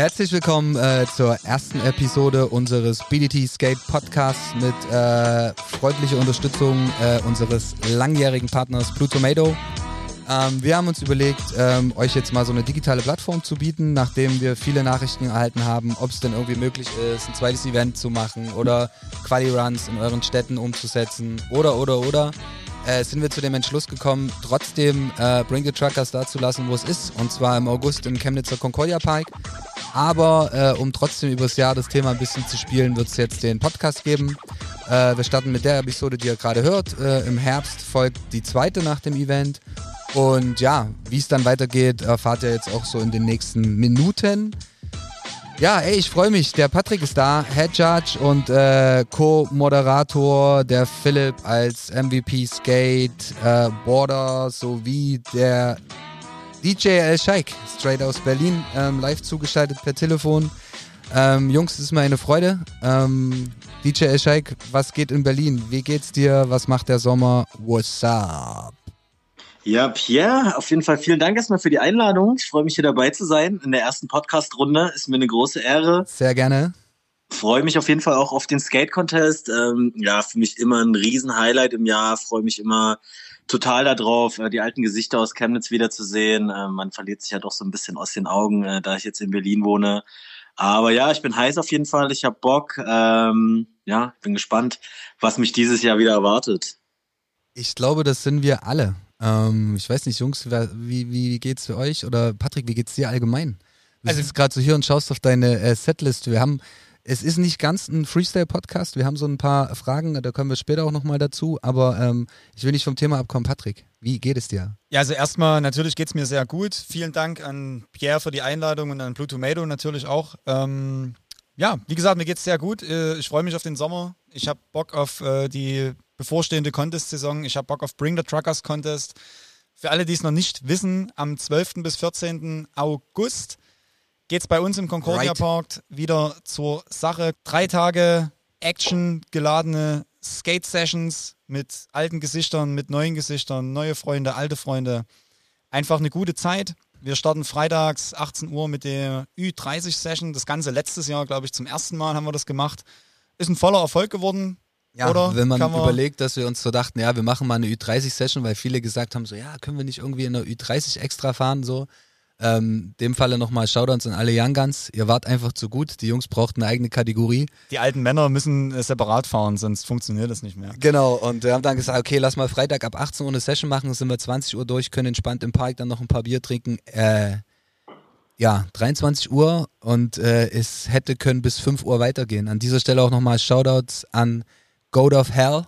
Herzlich willkommen äh, zur ersten Episode unseres BDT Skate Podcasts mit äh, freundlicher Unterstützung äh, unseres langjährigen Partners Blue Tomato. Ähm, wir haben uns überlegt, ähm, euch jetzt mal so eine digitale Plattform zu bieten, nachdem wir viele Nachrichten erhalten haben, ob es denn irgendwie möglich ist, ein zweites Event zu machen oder Quali-Runs in euren Städten umzusetzen oder, oder, oder. Äh, sind wir zu dem Entschluss gekommen, trotzdem äh, Bring the Truckers da zu lassen, wo es ist, und zwar im August im Chemnitzer Concordia Park. Aber äh, um trotzdem übers Jahr das Thema ein bisschen zu spielen, wird es jetzt den Podcast geben. Äh, wir starten mit der Episode, die ihr gerade hört. Äh, Im Herbst folgt die zweite nach dem Event. Und ja, wie es dann weitergeht, erfahrt ihr jetzt auch so in den nächsten Minuten. Ja, ey, ich freue mich. Der Patrick ist da, Head Judge und äh, Co-Moderator, der Philipp als MVP Skate, äh, Border sowie der DJ El Scheik, straight aus Berlin, ähm, live zugeschaltet per Telefon. Ähm, Jungs, es ist mir eine Freude. Ähm, DJ El Scheik, was geht in Berlin? Wie geht's dir? Was macht der Sommer? What's up? Ja, Pierre, auf jeden Fall vielen Dank erstmal für die Einladung. Ich freue mich hier dabei zu sein in der ersten Podcast-Runde. Ist mir eine große Ehre. Sehr gerne. Freue mich auf jeden Fall auch auf den Skate-Contest. Ähm, ja, für mich immer ein Riesen-Highlight im Jahr. Freue mich immer total darauf, äh, die alten Gesichter aus Chemnitz wiederzusehen. Äh, man verliert sich ja doch so ein bisschen aus den Augen, äh, da ich jetzt in Berlin wohne. Aber ja, ich bin heiß auf jeden Fall. Ich habe Bock. Ähm, ja, bin gespannt, was mich dieses Jahr wieder erwartet. Ich glaube, das sind wir alle. Ähm, ich weiß nicht, Jungs, wie, wie geht's für euch? Oder Patrick, wie geht's dir allgemein? Du also, sitzt gerade so hier und schaust auf deine äh, Setlist. Wir haben, es ist nicht ganz ein Freestyle-Podcast. Wir haben so ein paar Fragen, da kommen wir später auch nochmal dazu. Aber ähm, ich will nicht vom Thema abkommen. Patrick, wie geht es dir? Ja, also erstmal, natürlich geht es mir sehr gut. Vielen Dank an Pierre für die Einladung und an Blue Tomato natürlich auch. Ähm, ja, wie gesagt, mir geht es sehr gut. Äh, ich freue mich auf den Sommer. Ich habe Bock auf äh, die bevorstehende Contest-Saison. Ich habe Bock auf Bring the Truckers Contest. Für alle, die es noch nicht wissen, am 12. bis 14. August geht es bei uns im Concordia right. Park wieder zur Sache. Drei Tage Action geladene Skate-Sessions mit alten Gesichtern, mit neuen Gesichtern, neue Freunde, alte Freunde. Einfach eine gute Zeit. Wir starten freitags 18 Uhr mit der Ü30-Session. Das Ganze letztes Jahr, glaube ich, zum ersten Mal haben wir das gemacht. Ist ein voller Erfolg geworden. Ja, Oder wenn man, man überlegt, dass wir uns so dachten, ja, wir machen mal eine Ü30-Session, weil viele gesagt haben, so, ja, können wir nicht irgendwie in der Ü30 extra fahren, so. Ähm, dem Falle nochmal Shoutouts an alle Young Guns. Ihr wart einfach zu gut. Die Jungs brauchten eine eigene Kategorie. Die alten Männer müssen äh, separat fahren, sonst funktioniert das nicht mehr. Genau. Und wir haben dann gesagt, okay, lass mal Freitag ab 18 Uhr eine Session machen. Sind wir 20 Uhr durch, können entspannt im Park dann noch ein paar Bier trinken. Äh, ja, 23 Uhr und äh, es hätte können bis 5 Uhr weitergehen. An dieser Stelle auch nochmal Shoutouts an Goat of Hell.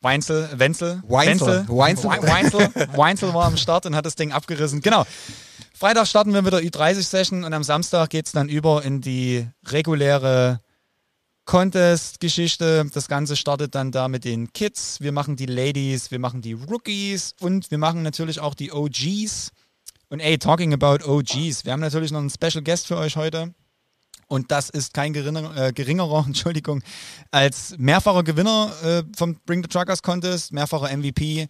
Weinzel, Wenzel, Weinzel, Weinzel, Weinzel, Weinzel war am Start und hat das Ding abgerissen. Genau. Freitag starten wir mit der Ü30-Session und am Samstag geht es dann über in die reguläre Contest-Geschichte. Das Ganze startet dann da mit den Kids. Wir machen die Ladies, wir machen die Rookies und wir machen natürlich auch die OGs. Und ey, talking about OGs, wir haben natürlich noch einen Special Guest für euch heute. Und das ist kein geringer, äh, geringerer, Entschuldigung, als mehrfacher Gewinner äh, vom Bring the Truckers Contest, mehrfacher MVP,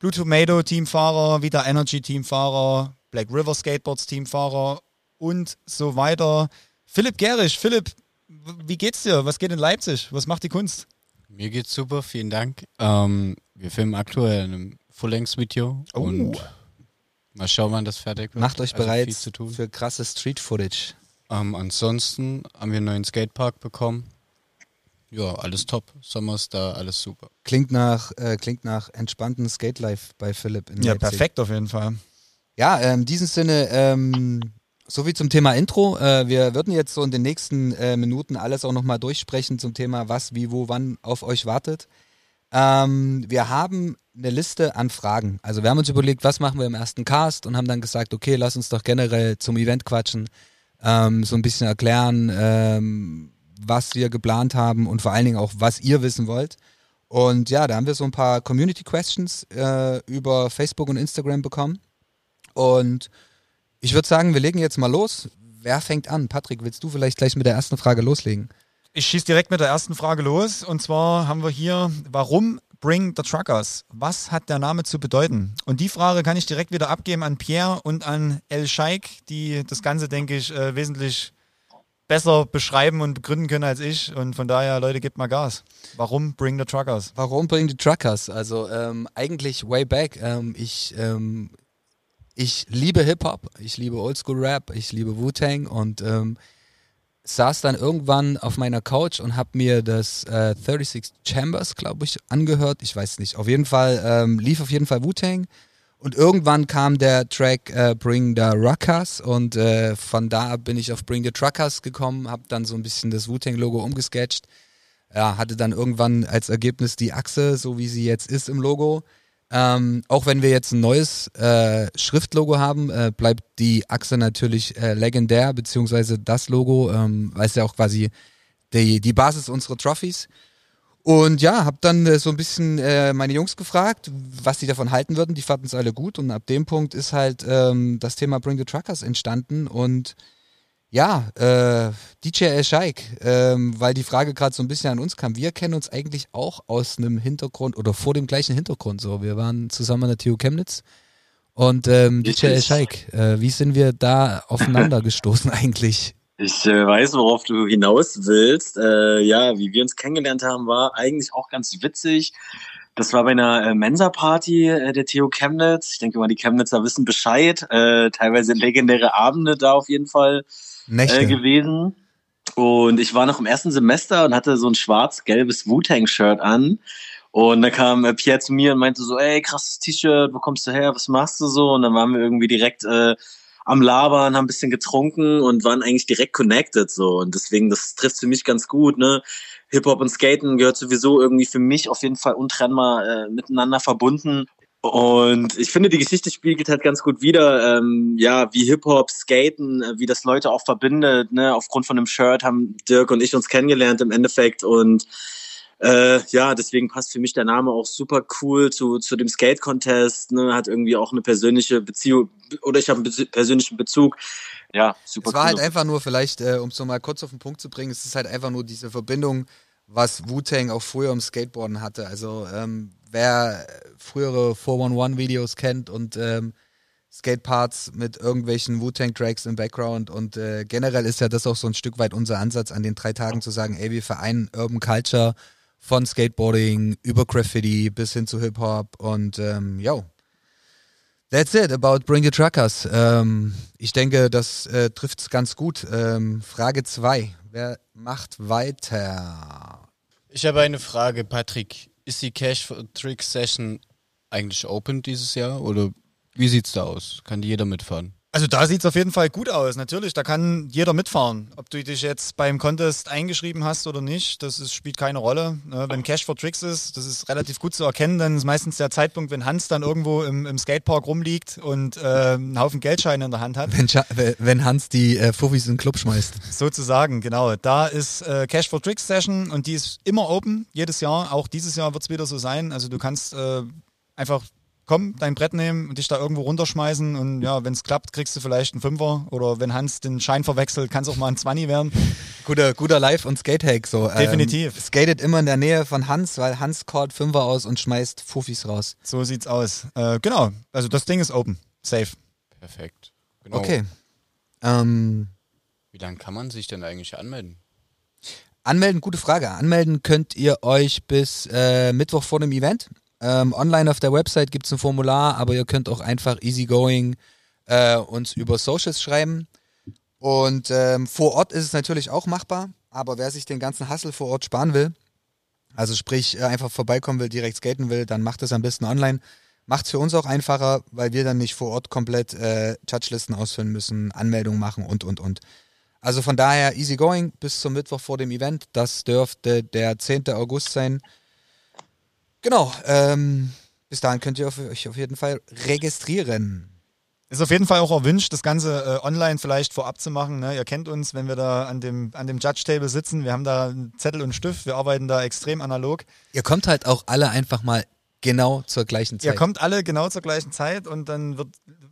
Blue Tomato Teamfahrer, Vita Energy Teamfahrer, Black River Skateboards Teamfahrer und so weiter. Philipp Gerisch, Philipp, wie geht's dir? Was geht in Leipzig? Was macht die Kunst? Mir geht's super, vielen Dank. Ähm, wir filmen aktuell ein Full-Length-Video oh. und mal schauen, wann das fertig wird. Macht euch also bereit für krasses Street-Footage. Ähm, ansonsten haben wir einen neuen Skatepark bekommen. Ja, alles top. Sommer ist da, alles super. Klingt nach, äh, klingt nach entspannten Skate-Life bei Philipp in Ja, Leipzig. perfekt auf jeden Fall. Ja, in diesem Sinne, ähm, so viel zum Thema Intro. Äh, wir würden jetzt so in den nächsten äh, Minuten alles auch nochmal durchsprechen zum Thema, was, wie, wo, wann auf euch wartet. Ähm, wir haben eine Liste an Fragen. Also wir haben uns überlegt, was machen wir im ersten Cast und haben dann gesagt, okay, lass uns doch generell zum Event quatschen ähm, so ein bisschen erklären, ähm, was wir geplant haben und vor allen Dingen auch, was ihr wissen wollt. Und ja, da haben wir so ein paar Community Questions äh, über Facebook und Instagram bekommen. Und ich würde sagen, wir legen jetzt mal los. Wer fängt an? Patrick, willst du vielleicht gleich mit der ersten Frage loslegen? Ich schieße direkt mit der ersten Frage los. Und zwar haben wir hier, warum Bring the Truckers. Was hat der Name zu bedeuten? Und die Frage kann ich direkt wieder abgeben an Pierre und an El Scheik, die das Ganze, denke ich, äh, wesentlich besser beschreiben und begründen können als ich. Und von daher, Leute, gebt mal Gas. Warum Bring the Truckers? Warum Bring the Truckers? Also ähm, eigentlich way back. Ähm, ich, ähm, ich liebe Hip-Hop, ich liebe Oldschool-Rap, ich liebe Wu-Tang und ähm, saß dann irgendwann auf meiner Couch und habe mir das äh, 36 Chambers, glaube ich, angehört. Ich weiß nicht. Auf jeden Fall ähm, lief auf jeden Fall Wu-Tang. Und irgendwann kam der Track äh, Bring the Ruckers und äh, von da bin ich auf Bring the Truckers gekommen, habe dann so ein bisschen das Wu-Tang-Logo umgesketcht. Ja, hatte dann irgendwann als Ergebnis die Achse, so wie sie jetzt ist im Logo. Ähm, auch wenn wir jetzt ein neues äh, Schriftlogo haben, äh, bleibt die Achse natürlich äh, legendär, beziehungsweise das Logo, ähm, weil es ja auch quasi die, die Basis unserer Trophies. Und ja, habe dann äh, so ein bisschen äh, meine Jungs gefragt, was die davon halten würden. Die fanden es alle gut und ab dem Punkt ist halt ähm, das Thema Bring the Truckers entstanden und ja, äh, DJ El Sheikh, ähm, weil die Frage gerade so ein bisschen an uns kam. Wir kennen uns eigentlich auch aus einem Hintergrund oder vor dem gleichen Hintergrund. So, wir waren zusammen an der TU Chemnitz und ähm, DJ El Sheikh, äh, wie sind wir da aufeinander gestoßen eigentlich? Ich äh, weiß, worauf du hinaus willst. Äh, ja, wie wir uns kennengelernt haben, war eigentlich auch ganz witzig. Das war bei einer äh, Mensa-Party äh, der TU Chemnitz. Ich denke mal, die Chemnitzer wissen Bescheid. Äh, teilweise legendäre Abende da auf jeden Fall äh, gewesen. Und ich war noch im ersten Semester und hatte so ein schwarz-gelbes Wu-Tang-Shirt an. Und dann kam äh, Pierre zu mir und meinte so, ey, krasses T-Shirt, wo kommst du her, was machst du so? Und dann waren wir irgendwie direkt äh, am Labern, haben ein bisschen getrunken und waren eigentlich direkt connected so. Und deswegen, das trifft für mich ganz gut, ne? Hip-Hop und Skaten gehört sowieso irgendwie für mich auf jeden Fall untrennbar äh, miteinander verbunden. Und ich finde, die Geschichte spiegelt halt ganz gut wieder, ähm, ja, wie Hip-Hop, Skaten, äh, wie das Leute auch verbindet. Ne? Aufgrund von einem Shirt haben Dirk und ich uns kennengelernt im Endeffekt. Und äh, ja, deswegen passt für mich der Name auch super cool zu, zu dem Skate-Contest. Ne? Hat irgendwie auch eine persönliche Beziehung oder ich habe einen persönlichen Bezug. Ja, super Es war cool. halt einfach nur, vielleicht, äh, um es nochmal kurz auf den Punkt zu bringen, es ist halt einfach nur diese Verbindung, was Wu-Tang auch früher im Skateboarden hatte. Also, ähm, wer frühere 411-Videos kennt und ähm, Skateparts mit irgendwelchen Wu-Tang-Tracks im Background und äh, generell ist ja das auch so ein Stück weit unser Ansatz an den drei Tagen zu sagen, ey, wir vereinen Urban Culture von Skateboarding über Graffiti bis hin zu Hip-Hop und ähm, yo. That's it about Bring the Truckers. Ähm, ich denke, das äh, trifft es ganz gut. Ähm, Frage 2. Wer macht weiter? Ich habe eine Frage, Patrick. Ist die Cash Trick Session eigentlich open dieses Jahr oder wie sieht's da aus? Kann jeder mitfahren? Also da sieht es auf jeden Fall gut aus. Natürlich, da kann jeder mitfahren. Ob du dich jetzt beim Contest eingeschrieben hast oder nicht, das ist, spielt keine Rolle. Ne, wenn Cash for Tricks ist, das ist relativ gut zu erkennen, dann ist meistens der Zeitpunkt, wenn Hans dann irgendwo im, im Skatepark rumliegt und äh, einen Haufen Geldscheine in der Hand hat. Wenn, wenn Hans die äh, Fuffis in den Club schmeißt. Sozusagen, genau. Da ist äh, Cash for Tricks Session und die ist immer open, jedes Jahr. Auch dieses Jahr wird es wieder so sein. Also du kannst äh, einfach komm, dein Brett nehmen und dich da irgendwo runterschmeißen und ja, wenn es klappt, kriegst du vielleicht einen Fünfer oder wenn Hans den Schein verwechselt, kann es auch mal ein Zwanni werden. Guter, guter Live- und Skate-Hack so. Definitiv. Ähm, skatet immer in der Nähe von Hans, weil Hans callt Fünfer aus und schmeißt Fuffis raus. So sieht's aus. Äh, genau, also das Ding ist open, safe. Perfekt. Genau. Okay. Ähm, Wie lange kann man sich denn eigentlich anmelden? Anmelden, gute Frage. Anmelden könnt ihr euch bis äh, Mittwoch vor dem Event. Ähm, online auf der Website gibt es ein Formular, aber ihr könnt auch einfach easygoing äh, uns über Socials schreiben. Und ähm, vor Ort ist es natürlich auch machbar, aber wer sich den ganzen Hassel vor Ort sparen will, also sprich äh, einfach vorbeikommen will, direkt skaten will, dann macht es am besten online. Macht es für uns auch einfacher, weil wir dann nicht vor Ort komplett äh, Judge-Listen ausfüllen müssen, Anmeldungen machen und, und, und. Also von daher easygoing bis zum Mittwoch vor dem Event. Das dürfte der 10. August sein. Genau. Ähm, bis dahin könnt ihr euch auf jeden Fall registrieren. Ist auf jeden Fall auch erwünscht, das Ganze äh, online vielleicht vorab zu machen. Ne? Ihr kennt uns, wenn wir da an dem, an dem Judge-Table sitzen. Wir haben da Zettel und Stift. Wir arbeiten da extrem analog. Ihr kommt halt auch alle einfach mal genau zur gleichen Zeit. Ihr kommt alle genau zur gleichen Zeit und dann wird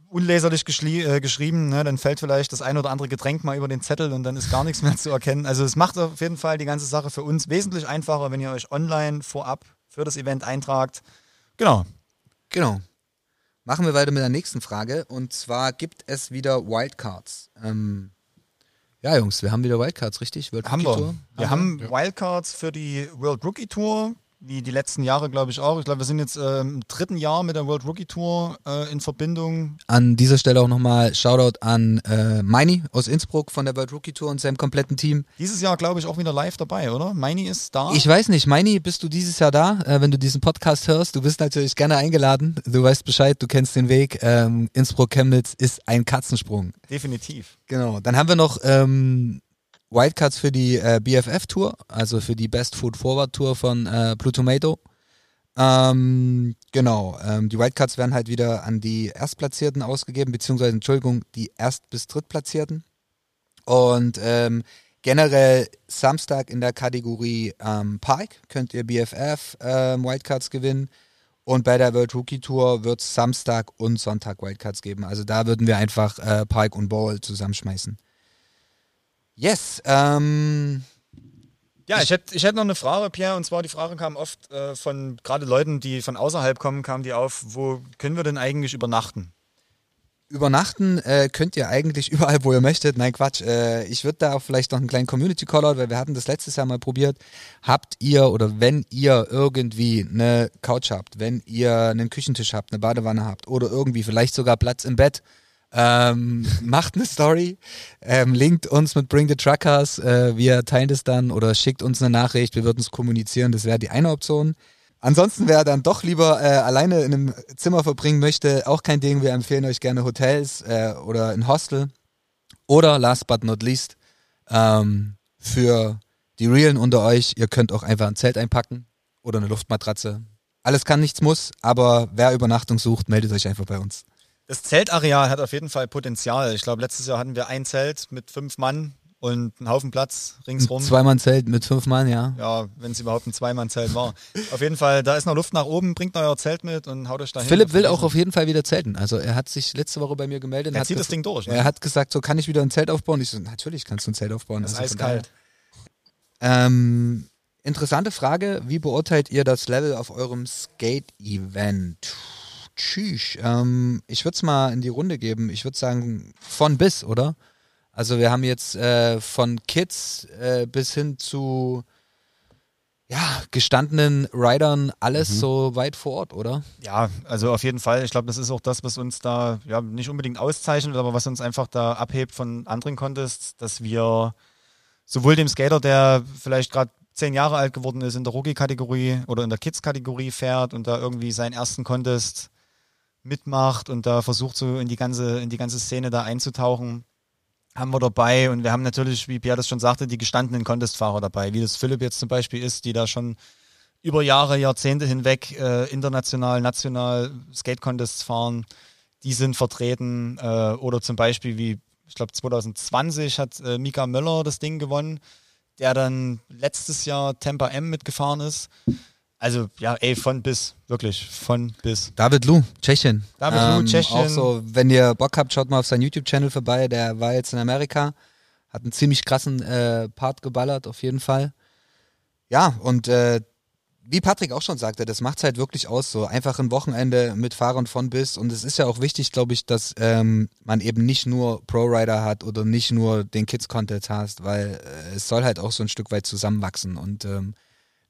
unleserlich äh, geschrieben. Ne? Dann fällt vielleicht das ein oder andere Getränk mal über den Zettel und dann ist gar nichts mehr zu erkennen. Also es macht auf jeden Fall die ganze Sache für uns wesentlich einfacher, wenn ihr euch online vorab für das Event eintragt. Genau. Genau. Machen wir weiter mit der nächsten Frage. Und zwar gibt es wieder Wildcards. Ähm, ja, Jungs, wir haben wieder Wildcards, richtig? World haben wir. Wir haben Wildcards für die World Rookie Tour wie die letzten Jahre, glaube ich, auch. Ich glaube, wir sind jetzt äh, im dritten Jahr mit der World Rookie Tour äh, in Verbindung. An dieser Stelle auch nochmal Shoutout an äh, Meini aus Innsbruck von der World Rookie Tour und seinem kompletten Team. Dieses Jahr, glaube ich, auch wieder live dabei, oder? Meini ist da. Ich weiß nicht. Meini, bist du dieses Jahr da? Äh, wenn du diesen Podcast hörst, du bist natürlich gerne eingeladen. Du weißt Bescheid, du kennst den Weg. Ähm, Innsbruck-Chemnitz ist ein Katzensprung. Definitiv. Genau. Dann haben wir noch ähm, Wildcards für die äh, BFF Tour, also für die Best Food Forward Tour von äh, Blue Tomato. Ähm, genau, ähm, die Wildcards werden halt wieder an die Erstplatzierten ausgegeben, beziehungsweise, Entschuldigung, die Erst- bis Drittplatzierten. Und ähm, generell Samstag in der Kategorie ähm, Pike könnt ihr BFF ähm, Wildcards gewinnen. Und bei der World Rookie Tour wird es Samstag und Sonntag Wildcards geben. Also da würden wir einfach äh, Pike und Ball zusammenschmeißen. Yes. Ähm, ja, ich hätte ich hätt noch eine Frage, Pierre, und zwar die Frage kam oft äh, von gerade Leuten, die von außerhalb kommen, kam die auf, wo können wir denn eigentlich übernachten? Übernachten äh, könnt ihr eigentlich überall, wo ihr möchtet. Nein, Quatsch. Äh, ich würde da auch vielleicht noch einen kleinen Community Callout, weil wir hatten das letztes Jahr mal probiert. Habt ihr oder wenn ihr irgendwie eine Couch habt, wenn ihr einen Küchentisch habt, eine Badewanne habt oder irgendwie vielleicht sogar Platz im Bett, ähm, macht eine Story, ähm, linkt uns mit Bring the Truckers, äh, wir teilen das dann oder schickt uns eine Nachricht, wir würden es kommunizieren, das wäre die eine Option. Ansonsten, wer dann doch lieber äh, alleine in einem Zimmer verbringen möchte, auch kein Ding, wir empfehlen euch gerne Hotels äh, oder ein Hostel. Oder last but not least, ähm, für die Realen unter euch, ihr könnt auch einfach ein Zelt einpacken oder eine Luftmatratze. Alles kann, nichts muss, aber wer Übernachtung sucht, meldet euch einfach bei uns. Das Zeltareal hat auf jeden Fall Potenzial. Ich glaube, letztes Jahr hatten wir ein Zelt mit fünf Mann und einen Haufen Platz ringsrum. Zweimann-Zelt mit fünf Mann, ja. Ja, wenn es überhaupt ein Zweimann-Zelt war. auf jeden Fall, da ist noch Luft nach oben, bringt euer Zelt mit und haut euch da hin. Philipp will auch auf jeden Fall wieder zelten. Also er hat sich letzte Woche bei mir gemeldet. Er zieht das Ding durch. Ne? Er hat gesagt, so kann ich wieder ein Zelt aufbauen. Ich so, natürlich kannst du ein Zelt aufbauen. Das ist also eiskalt. Ähm, interessante Frage, wie beurteilt ihr das Level auf eurem Skate-Event? Tschüss. Ähm, ich würde es mal in die Runde geben. Ich würde sagen, von bis, oder? Also wir haben jetzt äh, von Kids äh, bis hin zu ja, gestandenen Riders alles mhm. so weit vor Ort, oder? Ja, also auf jeden Fall. Ich glaube, das ist auch das, was uns da ja nicht unbedingt auszeichnet, aber was uns einfach da abhebt von anderen Contests, dass wir sowohl dem Skater, der vielleicht gerade zehn Jahre alt geworden ist, in der Rookie-Kategorie oder in der Kids-Kategorie fährt und da irgendwie seinen ersten Contest mitmacht und da versucht so in die ganze, in die ganze Szene da einzutauchen, haben wir dabei. Und wir haben natürlich, wie Pierre das schon sagte, die gestandenen Contestfahrer dabei, wie das Philipp jetzt zum Beispiel ist, die da schon über Jahre, Jahrzehnte hinweg äh, international, national Skate-Contests fahren. Die sind vertreten. Äh, oder zum Beispiel wie, ich glaube 2020 hat äh, Mika Möller das Ding gewonnen, der dann letztes Jahr Temper M mitgefahren ist. Also ja, ey, von bis, wirklich, von bis. David Lu, Tschechien. David ähm, Lu, Tschechien. Auch so, wenn ihr Bock habt, schaut mal auf seinen YouTube-Channel vorbei. Der war jetzt in Amerika, hat einen ziemlich krassen äh, Part geballert, auf jeden Fall. Ja, und äh, wie Patrick auch schon sagte, das macht es halt wirklich aus, so einfach ein Wochenende mit Fahrern von bis. Und es ist ja auch wichtig, glaube ich, dass ähm, man eben nicht nur Pro-Rider hat oder nicht nur den Kids-Content hast, weil äh, es soll halt auch so ein Stück weit zusammenwachsen. Und ähm,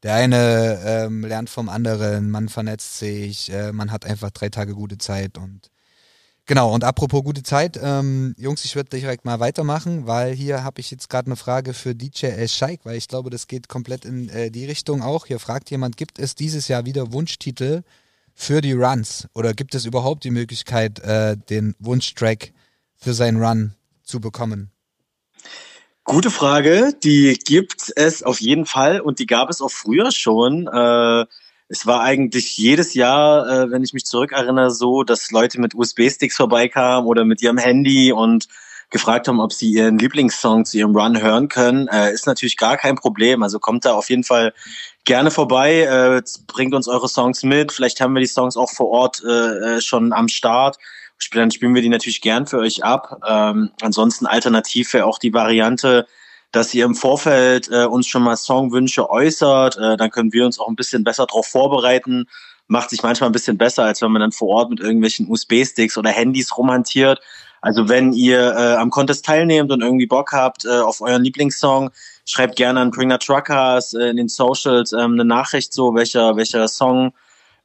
der eine ähm, lernt vom anderen, man vernetzt sich, äh, man hat einfach drei Tage gute Zeit und genau. Und apropos gute Zeit, ähm, Jungs, ich würde direkt mal weitermachen, weil hier habe ich jetzt gerade eine Frage für DJ El Scheik, weil ich glaube, das geht komplett in äh, die Richtung auch. Hier fragt jemand, gibt es dieses Jahr wieder Wunschtitel für die Runs oder gibt es überhaupt die Möglichkeit, äh, den Wunschtrack für seinen Run zu bekommen? Gute Frage. Die gibt es auf jeden Fall und die gab es auch früher schon. Äh, es war eigentlich jedes Jahr, äh, wenn ich mich zurückerinnere, so, dass Leute mit USB-Sticks vorbeikamen oder mit ihrem Handy und gefragt haben, ob sie ihren Lieblingssong zu ihrem Run hören können. Äh, ist natürlich gar kein Problem. Also kommt da auf jeden Fall gerne vorbei, äh, bringt uns eure Songs mit. Vielleicht haben wir die Songs auch vor Ort äh, äh schon am Start dann spielen wir die natürlich gern für euch ab. Ähm, ansonsten alternativ wäre auch die Variante, dass ihr im Vorfeld äh, uns schon mal Songwünsche äußert. Äh, dann können wir uns auch ein bisschen besser darauf vorbereiten. Macht sich manchmal ein bisschen besser, als wenn man dann vor Ort mit irgendwelchen USB-Sticks oder Handys rumhantiert. Also wenn ihr äh, am Contest teilnehmt und irgendwie Bock habt äh, auf euren Lieblingssong, schreibt gerne an Bringer Truckers äh, in den Socials ähm, eine Nachricht so, welcher, welcher Song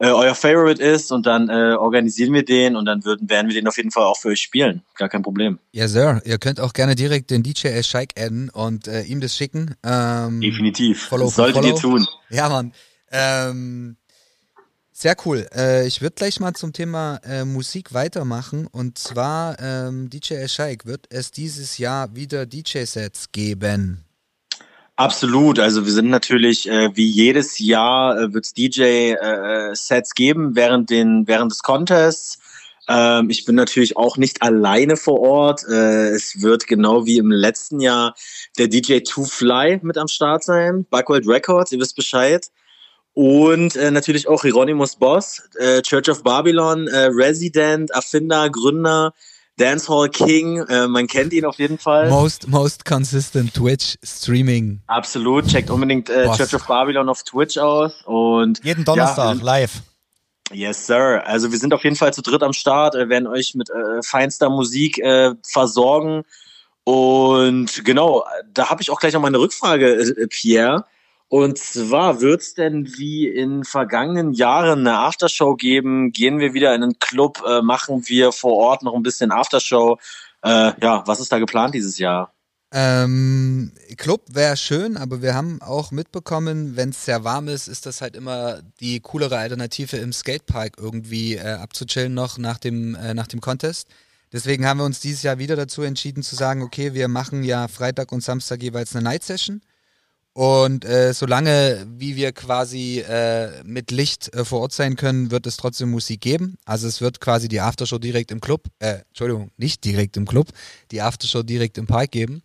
äh, euer Favorite ist und dann äh, organisieren wir den und dann würden, werden wir den auf jeden Fall auch für euch spielen. Gar kein Problem. Ja, Sir. Ihr könnt auch gerne direkt den DJ El Sheik adden und äh, ihm das schicken. Ähm, Definitiv. Follow das solltet follow. ihr tun. Ja, Mann. Ähm, sehr cool. Äh, ich würde gleich mal zum Thema äh, Musik weitermachen. Und zwar, ähm, DJ El Sheik, wird es dieses Jahr wieder DJ-Sets geben? Absolut. Also wir sind natürlich äh, wie jedes Jahr äh, wird es DJ-Sets geben während den während des Contests. Ähm, ich bin natürlich auch nicht alleine vor Ort. Äh, es wird genau wie im letzten Jahr der DJ Two Fly mit am Start sein. Buckworld Records, ihr wisst Bescheid. Und äh, natürlich auch Hieronymus Boss, äh, Church of Babylon, äh, Resident, Erfinder, Gründer, Dancehall King. Äh, man kennt ihn auf jeden Fall. Most, most consistent Twitch Streaming. Absolut. Checkt unbedingt äh. Church of Babylon auf Twitch aus. Und Jeden Ja, Donnerstag wir live. Yes, Sir. Also wir sind auf jeden Fall zu dritt am Start, äh, werden euch mit äh, feinster Musik äh, versorgen. Und genau, da habe ich auch gleich noch mal eine Rückfrage, äh, Pierre. Und zwar wird's denn wie in vergangenen Jahren eine Aftershow geben? Gehen wir wieder in einen Club? Äh, machen wir vor Ort noch ein bisschen Aftershow? Äh, ja, was ist da geplant dieses Jahr? Ähm, Club wäre schön, aber wir haben auch mitbekommen, wenn es sehr warm ist, ist das halt immer die coolere Alternative im Skatepark irgendwie äh, abzuchillen noch nach dem, äh, nach dem Contest. Deswegen haben wir uns dieses Jahr wieder dazu entschieden zu sagen, okay, wir machen ja Freitag und Samstag jeweils eine Night Session. Und äh, solange wie wir quasi äh, mit Licht äh, vor Ort sein können, wird es trotzdem Musik geben. Also es wird quasi die Aftershow direkt im Club, äh, Entschuldigung, nicht direkt im Club, die Aftershow direkt im Park geben.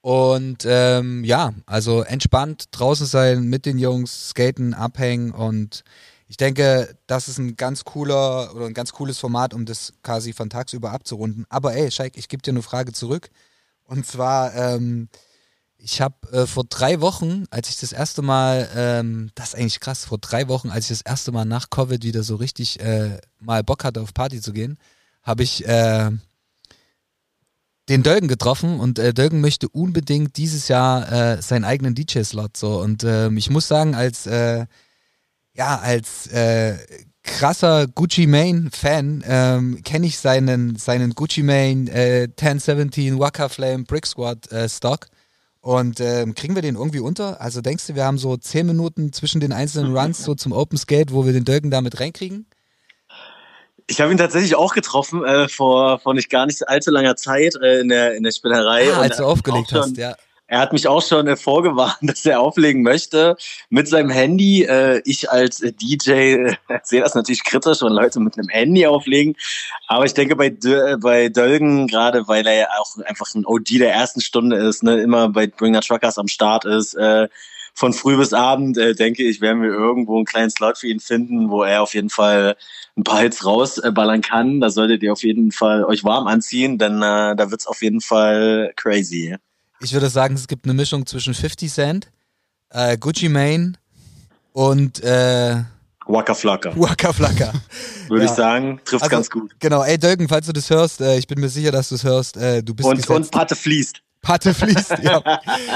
Und ähm, ja, also entspannt draußen sein, mit den Jungs, skaten, abhängen und ich denke, das ist ein ganz cooler oder ein ganz cooles Format, um das quasi von tagsüber abzurunden. Aber ey, Scheik, ich gebe dir eine Frage zurück. Und zwar, ähm, ich habe äh, vor drei Wochen, als ich das erste Mal, ähm, das ist eigentlich krass, vor drei Wochen, als ich das erste Mal nach Covid wieder so richtig äh, mal Bock hatte, auf Party zu gehen, habe ich äh, den Dölgen getroffen und äh, Dölgen möchte unbedingt dieses Jahr äh, seinen eigenen DJ-Slot so. Und ähm, ich muss sagen als äh, ja als äh, krasser Gucci Mane Fan ähm, kenne ich seinen seinen Gucci Mane äh, 1017 Waka Flame Brick Squad äh, Stock und ähm, kriegen wir den irgendwie unter? Also denkst du, wir haben so zehn Minuten zwischen den einzelnen Runs so zum Open Skate, wo wir den Dölgen damit reinkriegen? Ich habe ihn tatsächlich auch getroffen äh, vor, vor nicht gar nicht allzu langer Zeit äh, in der in der Spielerei. Ah, als du aufgelegt hast, ja. Er hat mich auch schon äh, vorgewarnt, dass er auflegen möchte mit seinem Handy. Äh, ich als äh, DJ sehe das natürlich kritisch, wenn Leute mit einem Handy auflegen. Aber ich denke bei, bei Dölgen, gerade weil er ja auch einfach ein OG der ersten Stunde ist, ne, immer bei Bringer Truckers am Start ist, von früh bis Abend, denke ich, werden wir irgendwo einen kleinen Slot für ihn finden, wo er auf jeden Fall ein paar Hits rausballern kann. Da solltet ihr auf jeden Fall euch warm anziehen, denn äh, da wird's auf jeden Fall crazy. Ich würde sagen, es gibt eine Mischung zwischen 50 Cent, äh, Gucci Mane und äh, Waka Flocka. Waka Flocka. Würde Ja. ich sagen, trifft's Also, ganz gut. Genau, ey Dölgen, falls du das hörst, äh, ich bin mir sicher, dass du es hörst, äh, du bist Und, gesetzt. und Patte fließt. Patte fließt, ja.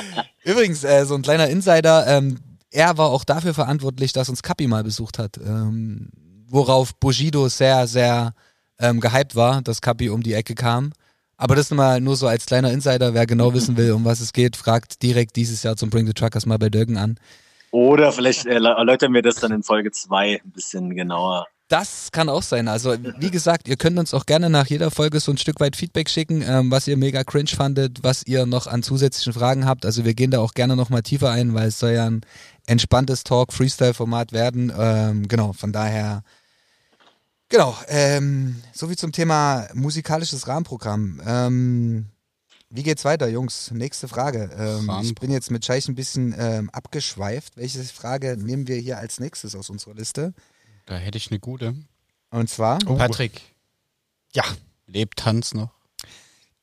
Übrigens, äh, so ein kleiner Insider, ähm, er war auch dafür verantwortlich, dass uns Kapi mal besucht hat, ähm, worauf Bushido sehr, sehr ähm, gehypt war, dass Kapi um die Ecke kam. Aber das mal nur so als kleiner Insider, wer genau wissen will, um was es geht, fragt direkt dieses Jahr zum Bring the Truckers mal bei Dölgen an. Oder vielleicht äh, erläutern wir das dann in Folge 2 ein bisschen genauer. Das kann auch sein. Also, wie gesagt, ihr könnt uns auch gerne nach jeder Folge so ein Stück weit Feedback schicken, ähm, was ihr mega cringe fandet, was ihr noch an zusätzlichen Fragen habt. Also, wir gehen da auch gerne nochmal tiefer ein, weil es soll ja ein entspanntes Talk-Freestyle-Format werden. Ähm, genau, von daher. Genau, ähm, soviel zum Thema musikalisches Rahmenprogramm. Ähm, wie geht's weiter, Jungs? Nächste Frage. Ähm, ich bin jetzt mit Scheich ein bisschen ähm, abgeschweift. Welche Frage nehmen wir hier als nächstes aus unserer Liste? Da hätte ich eine gute. Und zwar? Oh. Patrick, Ja, lebt Tanz noch?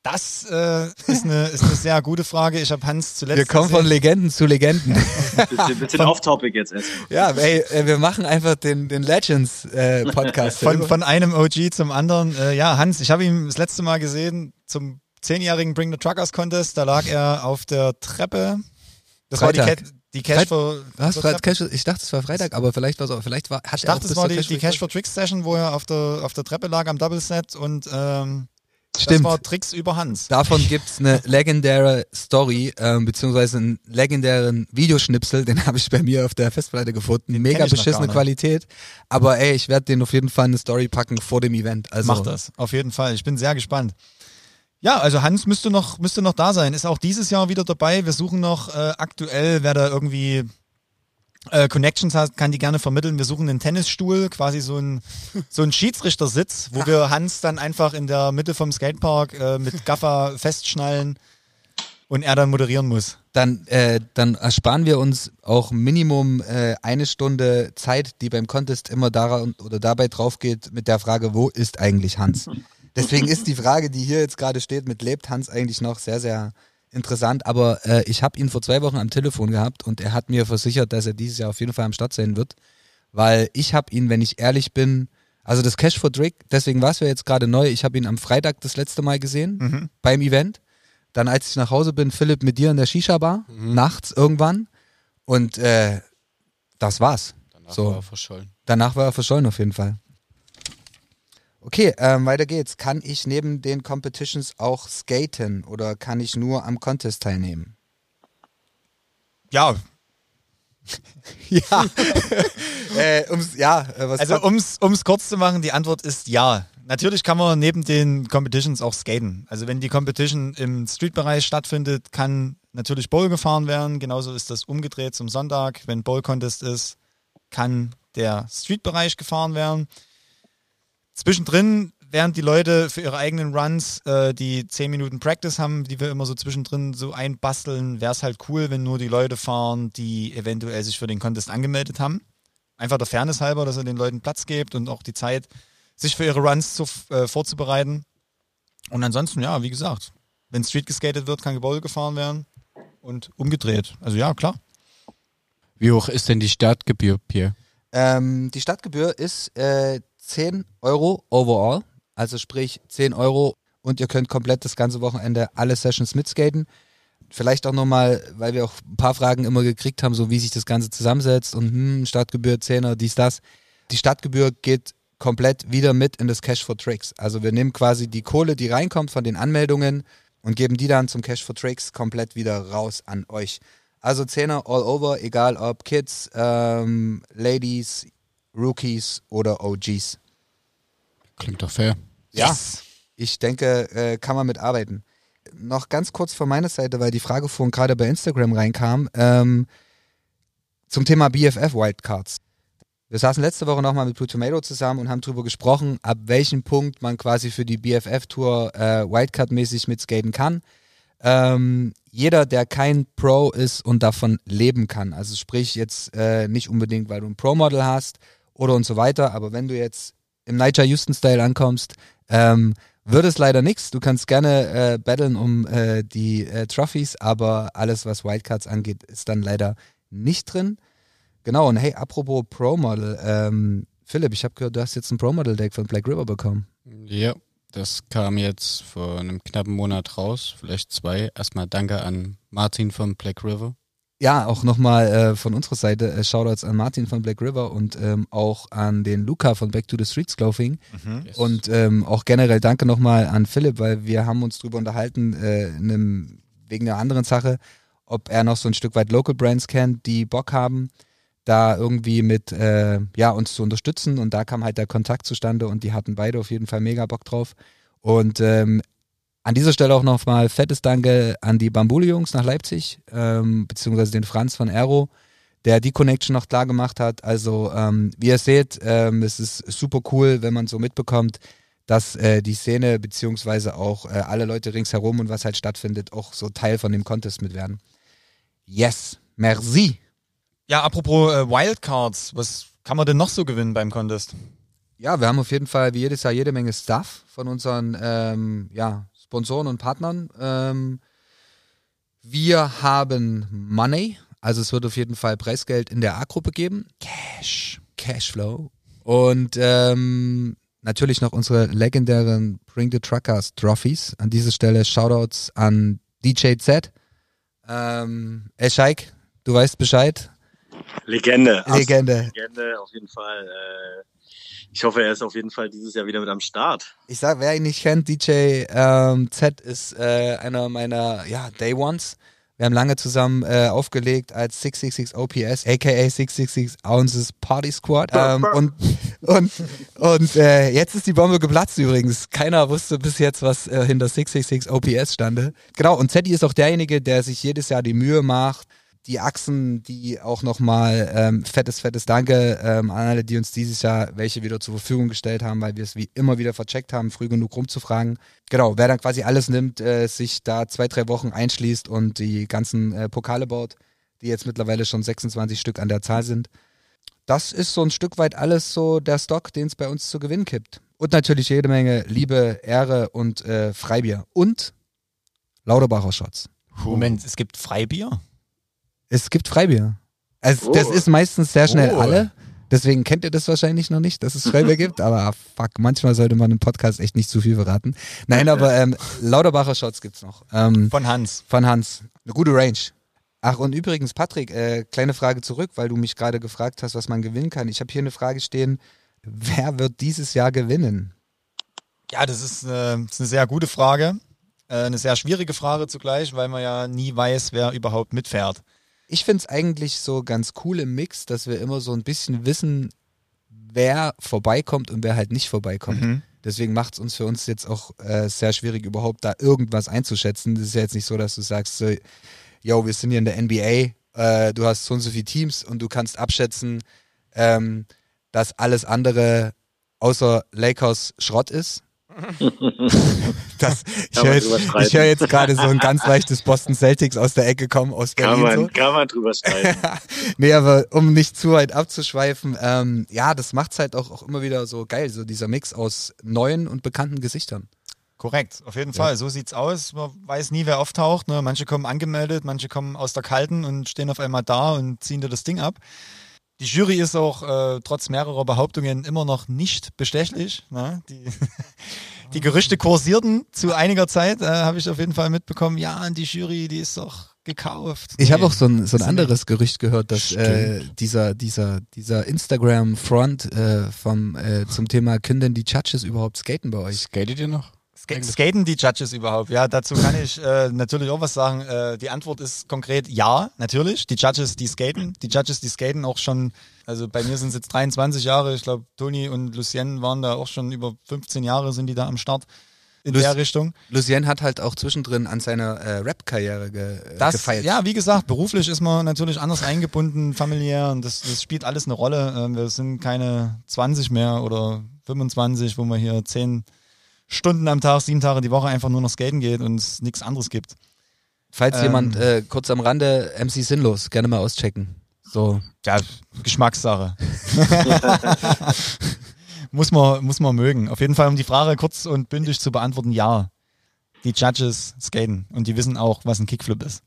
Das äh, ist, eine, ist eine sehr gute Frage. Ich habe Hans zuletzt. Wir kommen von Legenden zu Legenden. bisschen, bisschen off-topic jetzt erstmal. Ja, ey, äh, wir machen einfach den, den Legends-Podcast. Äh, von, von einem OG zum anderen. Äh, ja, Hans, ich habe ihn das letzte Mal gesehen zum zehnjährigen Bring the Truckers Contest. Da lag er auf der Treppe. Das Freitag. war die, Ca die Cash for. Was? Cash, ich dachte, es war Freitag, aber vielleicht war es auch, vielleicht war, hat ich dachte, es war die, Cash, die Cash for Tricks Session, wo er auf der, auf der Treppe lag am Double Set und ähm, Stimmt. Das war Tricks über Hans. Davon gibt's eine legendäre Story, ähm, beziehungsweise einen legendären Videoschnipsel, den habe ich bei mir auf der Festplatte gefunden. Den Mega beschissene Qualität. Aber ey, ich werde den auf jeden Fall eine Story packen vor dem Event. Also, Mach das, auf jeden Fall. Ich bin sehr gespannt. Ja, also Hans müsste noch, müsste noch da sein. Ist auch dieses Jahr wieder dabei. Wir suchen noch äh, aktuell, wer da irgendwie äh, Connections hat, kann die gerne vermitteln. Wir suchen einen Tennisstuhl, quasi so ein so ein Schiedsrichtersitz, wo wir Hans dann einfach in der Mitte vom Skatepark äh, mit Gaffer festschnallen und er dann moderieren muss. Dann, äh, dann ersparen wir uns auch Minimum äh, eine Stunde Zeit, die beim Contest immer daran oder dabei drauf geht mit der Frage, wo ist eigentlich Hans? Deswegen ist die Frage, die hier jetzt gerade steht, mit lebt Hans eigentlich noch sehr, sehr interessant, aber äh, ich habe ihn vor zwei Wochen am Telefon gehabt und er hat mir versichert, dass er dieses Jahr auf jeden Fall am Start sein wird, weil ich habe ihn, wenn ich ehrlich bin, also das Cash for Drake, deswegen war es ja jetzt gerade neu, ich habe ihn am Freitag das letzte Mal gesehen Mhm. beim Event. Dann als ich nach Hause bin, Philipp mit dir in der Shisha-Bar, nachts irgendwann und äh, das war's. Danach So. war er verschollen. Danach war er verschollen auf jeden Fall. Okay, ähm, weiter geht's. Kann ich neben den Competitions auch skaten oder kann ich nur am Contest teilnehmen? Ja, Ja. äh, ums, ja, äh, was also ums ums kurz zu machen, die Antwort ist ja. Natürlich kann man neben den Competitions auch skaten. Also wenn die Competition im Street-Bereich stattfindet, kann natürlich Bowl gefahren werden. Genauso ist das umgedreht zum Sonntag. Wenn Bowl Contest ist, kann der Street-Bereich gefahren werden. Zwischendrin, während die Leute für ihre eigenen Runs äh, die 10 Minuten Practice haben, die wir immer so zwischendrin so einbasteln, wäre es halt cool, wenn nur die Leute fahren, die eventuell sich für den Contest angemeldet haben. Einfach der Fairness halber, dass er den Leuten Platz gibt und auch die Zeit, sich für ihre Runs zu, äh, vorzubereiten. Und ansonsten, ja, wie gesagt, wenn Street geskatet wird, kann Gebäude gefahren werden und umgedreht. Also ja, klar. Wie hoch ist denn die Startgebühr, Pierre? Ähm, die Stadtgebühr ist äh, 10 Euro overall, also sprich 10 Euro und ihr könnt komplett das ganze Wochenende alle Sessions mitskaten. Vielleicht auch nochmal, weil wir auch ein paar Fragen immer gekriegt haben, so wie sich das Ganze zusammensetzt und hm, Stadtgebühr, Zehner, dies, das. Die Stadtgebühr geht komplett wieder mit in das Cash for Tricks. Also wir nehmen quasi die Kohle, die reinkommt von den Anmeldungen und geben die dann zum Cash for Tricks komplett wieder raus an euch. Also Zehner all over, egal ob Kids, ähm, Ladies, Rookies oder OGs. Klingt doch fair. Ja, ich denke, äh, kann man mitarbeiten. Noch ganz kurz von meiner Seite, weil die Frage vorhin gerade bei Instagram reinkam, ähm, zum Thema BFF Wildcards. Wir saßen letzte Woche nochmal mit Blue Tomato zusammen und haben darüber gesprochen, ab welchem Punkt man quasi für die BFF-Tour äh, Wildcard-mäßig mitskaten kann. Ähm, jeder, der kein Pro ist und davon leben kann, also sprich jetzt äh, nicht unbedingt, weil du ein Pro-Model hast oder und so weiter, aber wenn du jetzt im Nigel Houston-Style ankommst, ähm, wird es leider nichts. Du kannst gerne äh, battlen um äh, die äh, Trophies, aber alles, was Wildcards angeht, ist dann leider nicht drin. Genau, und hey, apropos Pro-Model, ähm, Philipp, ich habe gehört, du hast jetzt ein Pro-Model-Deck von Black River bekommen. Ja, das kam jetzt vor einem knappen Monat raus, vielleicht zwei. Erstmal danke an Martin von Black River. Ja, auch nochmal äh, von unserer Seite äh, Shoutouts an Martin von Black River und ähm, auch an den Luca von Back to the Streets Clothing. Yes. Und ähm, auch generell danke nochmal an Philipp, weil wir haben uns drüber unterhalten, äh, in einem, wegen einer anderen Sache, ob er noch so ein Stück weit Local Brands kennt, die Bock haben, da irgendwie mit äh, ja, uns zu unterstützen. Und da kam halt der Kontakt zustande und die hatten beide auf jeden Fall mega Bock drauf. Und ähm, an dieser Stelle auch nochmal fettes Danke an die Bambule-Jungs nach Leipzig, ähm, beziehungsweise den Franz von Aero, der die Connection noch klar gemacht hat. Also, ähm, wie ihr seht, ähm, es ist super cool, wenn man so mitbekommt, dass äh, die Szene, beziehungsweise auch äh, alle Leute ringsherum und was halt stattfindet, auch so Teil von dem Contest mit werden. Yes, merci. Ja, apropos äh, Wildcards, was kann man denn noch so gewinnen beim Contest? Ja, wir haben auf jeden Fall wie jedes Jahr jede Menge Stuff von unseren ähm, ja, Sponsoren und Partnern. Ähm, wir haben Money, also es wird auf jeden Fall Preisgeld in der A-Gruppe geben. Cash. Cashflow. Und ähm, natürlich noch unsere legendären Bring the Truckers Trophies. An dieser Stelle Shoutouts an DJ Z. Ähm, El Scheik, du weißt Bescheid. Legende. Legende. Legende, auf jeden Fall. Äh, ich hoffe, er ist auf jeden Fall dieses Jahr wieder mit am Start. Ich sag, wer ihn nicht kennt, DJ ähm, Z ist äh, einer meiner ja, Day Ones. Wir haben lange zusammen äh, aufgelegt als 666 OPS, aka 666 Ounces Party Squad. Ähm, und und, und äh, jetzt ist die Bombe geplatzt übrigens. Keiner wusste bis jetzt, was äh, hinter 666 OPS stande. Genau, und Zeddy ist auch derjenige, der sich jedes Jahr die Mühe macht, die Achsen, die auch nochmal ähm, fettes, fettes Danke ähm, an alle, die uns dieses Jahr welche wieder zur Verfügung gestellt haben, weil wir es wie immer wieder vercheckt haben, früh genug rumzufragen. Genau, wer dann quasi alles nimmt, äh, sich da zwei, drei Wochen einschließt und die ganzen äh, Pokale baut, die jetzt mittlerweile schon 26 Stück an der Zahl sind. Das ist so ein Stück weit alles so der Stock, den es bei uns zu gewinnen gibt. Und natürlich jede Menge Liebe, Ehre und äh, Freibier. Und Lauterbacher Shots. Moment, es gibt Freibier? Es gibt Freibier. Also Oh. das ist meistens sehr schnell Oh. alle. Deswegen kennt ihr das wahrscheinlich noch nicht, dass es Freibier gibt. Aber fuck, manchmal sollte man im Podcast echt nicht zu viel verraten. Nein, aber ähm, Lauterbacher Shots gibt's noch. Ähm, Von Hans. von Hans. Eine gute Range. Ach, und übrigens, Patrick, äh, kleine Frage zurück, weil du mich gerade gefragt hast, was man gewinnen kann. Ich habe hier eine Frage stehen. Wer wird dieses Jahr gewinnen? Ja, das ist, äh, das ist eine sehr gute Frage. Äh, eine sehr schwierige Frage zugleich, weil man ja nie weiß, wer überhaupt mitfährt. Ich finde es eigentlich so ganz cool im Mix, dass wir immer so ein bisschen wissen, wer vorbeikommt und wer halt nicht vorbeikommt. Mhm. Deswegen macht es uns für uns jetzt auch äh, sehr schwierig, überhaupt da irgendwas einzuschätzen. Das ist ja jetzt nicht so, dass du sagst, so, yo, wir sind hier in der NBA, äh, du hast so und so viele Teams und du kannst abschätzen, ähm, dass alles andere außer Lakers Schrott ist. das, ich Kann höre jetzt, hör jetzt gerade so ein ganz leichtes Boston Celtics aus der Ecke kommen aus Kann Berlin. so. man, kann man drüber streiten. nee, aber um nicht zu weit abzuschweifen, ähm, ja, das macht's halt auch, auch immer wieder so geil, so dieser Mix aus neuen und bekannten Gesichtern. Korrekt, auf jeden Fall. So sieht's aus. Man weiß nie, wer auftaucht. Ne? Manche kommen angemeldet, manche kommen aus der Kalten und stehen auf einmal da und ziehen dir das Ding ab. Die Jury ist auch äh, trotz mehrerer Behauptungen immer noch nicht bestechlich. Ne? Die, die Gerüchte kursierten zu einiger Zeit, äh, habe ich auf jeden Fall mitbekommen. Ja, und die Jury, die ist doch gekauft. Ich habe Nee. auch so ein, so ein anderes Gerücht gehört, dass äh, dieser, dieser, dieser Instagram-Front äh, vom, äh, zum Thema, können denn die Judges überhaupt skaten bei euch? Skatet ihr noch? Ska skaten die Judges überhaupt? Ja, dazu kann ich äh, natürlich auch was sagen. Äh, die Antwort ist konkret ja, natürlich. Die Judges, die skaten. Die Judges, die skaten auch schon, also bei mir sind es jetzt 23 Jahre. Ich glaube, Toni und Lucien waren da auch schon über 15 Jahre, sind die da am Start in Luc- der Richtung. Lucien hat halt auch zwischendrin an seiner äh, Rap-Karriere ge äh, Das, gefeilt. ja, wie gesagt, beruflich ist man natürlich anders eingebunden, familiär und das, das spielt alles eine Rolle. Ähm, wir sind keine 20 mehr oder 25, wo man hier 10 Stunden am Tag, sieben Tage die Woche einfach nur noch skaten geht und es nichts anderes gibt. Falls Ähm. jemand äh, kurz am Rande MC Sinnlos, gerne mal auschecken. So, Ja, Geschmackssache. muss, man, muss man mögen. Auf jeden Fall, um die Frage kurz und bündig zu beantworten, ja. Die Judges skaten und die wissen auch, was ein Kickflip ist.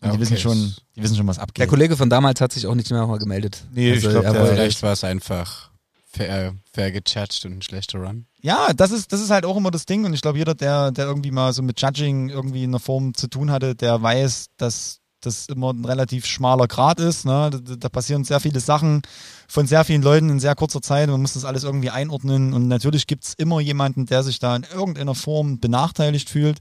Und die Okay. wissen schon, die wissen schon, was der abgeht. Kollege von damals hat sich auch nicht mehr mal gemeldet. Nee, ich glaub, er der- wollte- Vielleicht war es einfach fair, fair gejudged und ein schlechter Run. Ja, das ist, das ist halt auch immer das Ding und ich glaube, jeder, der, der irgendwie mal so mit Judging irgendwie in einer Form zu tun hatte, der weiß, dass das immer ein relativ schmaler Grad ist. Ne? Da, da passieren sehr viele Sachen von sehr vielen Leuten in sehr kurzer Zeit. Man muss das alles irgendwie einordnen und natürlich gibt's immer jemanden, der sich da in irgendeiner Form benachteiligt fühlt.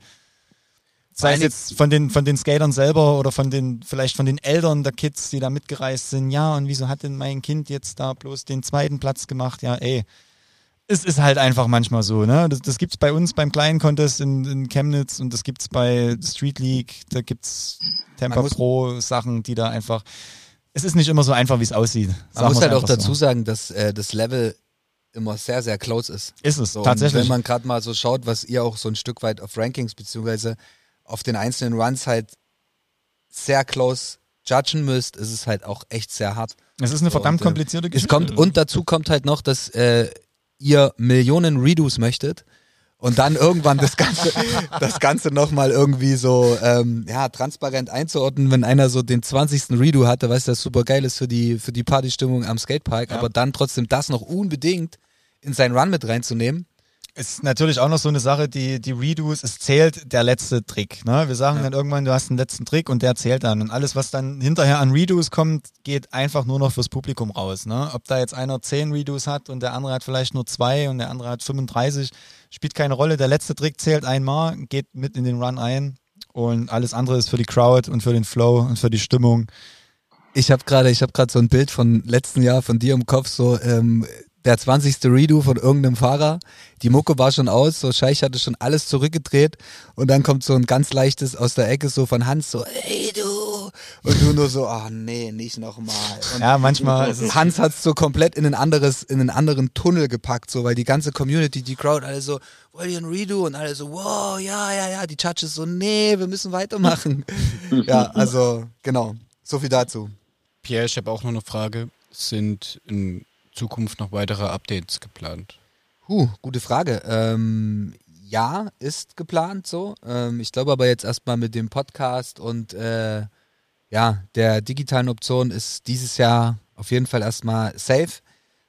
Sei es jetzt von den, von den Skatern selber oder von den, vielleicht von den Eltern der Kids, die da mitgereist sind. Ja, und wieso hat denn mein Kind jetzt da bloß den zweiten Platz gemacht? Ja, ey, es ist halt einfach manchmal so, ne? Das, das gibt's bei uns beim kleinen Contest in, in Chemnitz und das gibt's bei Street League, da gibt's muss- Pro Sachen, die da einfach. Es ist nicht immer so einfach, wie es aussieht. Man muss halt auch dazu So. sagen, dass äh, das Level immer sehr, sehr close ist. Ist es, So, tatsächlich. Wenn man gerade mal so schaut, was ihr auch so ein Stück weit auf Rankings beziehungsweise auf den einzelnen Runs halt sehr close judgen müsst, ist es halt auch echt sehr hart. es ist eine verdammt und, äh, komplizierte Es Geschichte. kommt, und dazu kommt halt noch, dass äh, ihr Millionen Redos möchtet Und dann irgendwann das Ganze, das Ganze nochmal irgendwie so ähm, ja, transparent einzuordnen, wenn einer so den 20. Redo hatte, weißt du, das super geil ist für die, für die Partystimmung am Skatepark, ja. aber dann trotzdem das noch unbedingt in seinen Run mit reinzunehmen ist natürlich auch noch so eine Sache, die, die Redos, es zählt der letzte Trick. Ne? Wir sagen ja. dann irgendwann, du hast einen letzten Trick und der zählt dann. Und alles, was dann hinterher an Redos kommt, geht einfach nur noch fürs Publikum raus. Ne? Ob da jetzt einer zehn Redos hat und der andere hat vielleicht nur zwei und der andere hat 35, spielt keine Rolle. Der letzte Trick zählt einmal, geht mit in den Run ein und alles andere ist für die Crowd und für den Flow und für die Stimmung. Ich habe gerade, ich habe gerade so ein Bild von letzten Jahr von dir im Kopf, so ähm, der 20. Redo von irgendeinem Fahrer. Die Mucke war schon aus, so Scheich hatte schon alles zurückgedreht und dann kommt so ein ganz leichtes aus der Ecke so von Hans so, ey du! Und du nur so, ach nee, nicht nochmal. Ja, manchmal ist es Hans hat es so komplett in ein anderes, in einen anderen Tunnel gepackt, so, weil die ganze Community, die Crowd, alle so, wollt ihr ein Redo? Und alle so, wow, ja, ja, ja, die Judges so, nee, wir müssen weitermachen. ja, also, genau. So viel dazu. Pierre, ich habe auch noch eine Frage. Sind in Zukunft noch weitere Updates geplant? Huh, gute Frage. Ähm, ja, ist geplant so. Ähm, ich glaube aber jetzt erstmal mit dem Podcast und äh, ja, der digitalen Option ist dieses Jahr auf jeden Fall erstmal safe.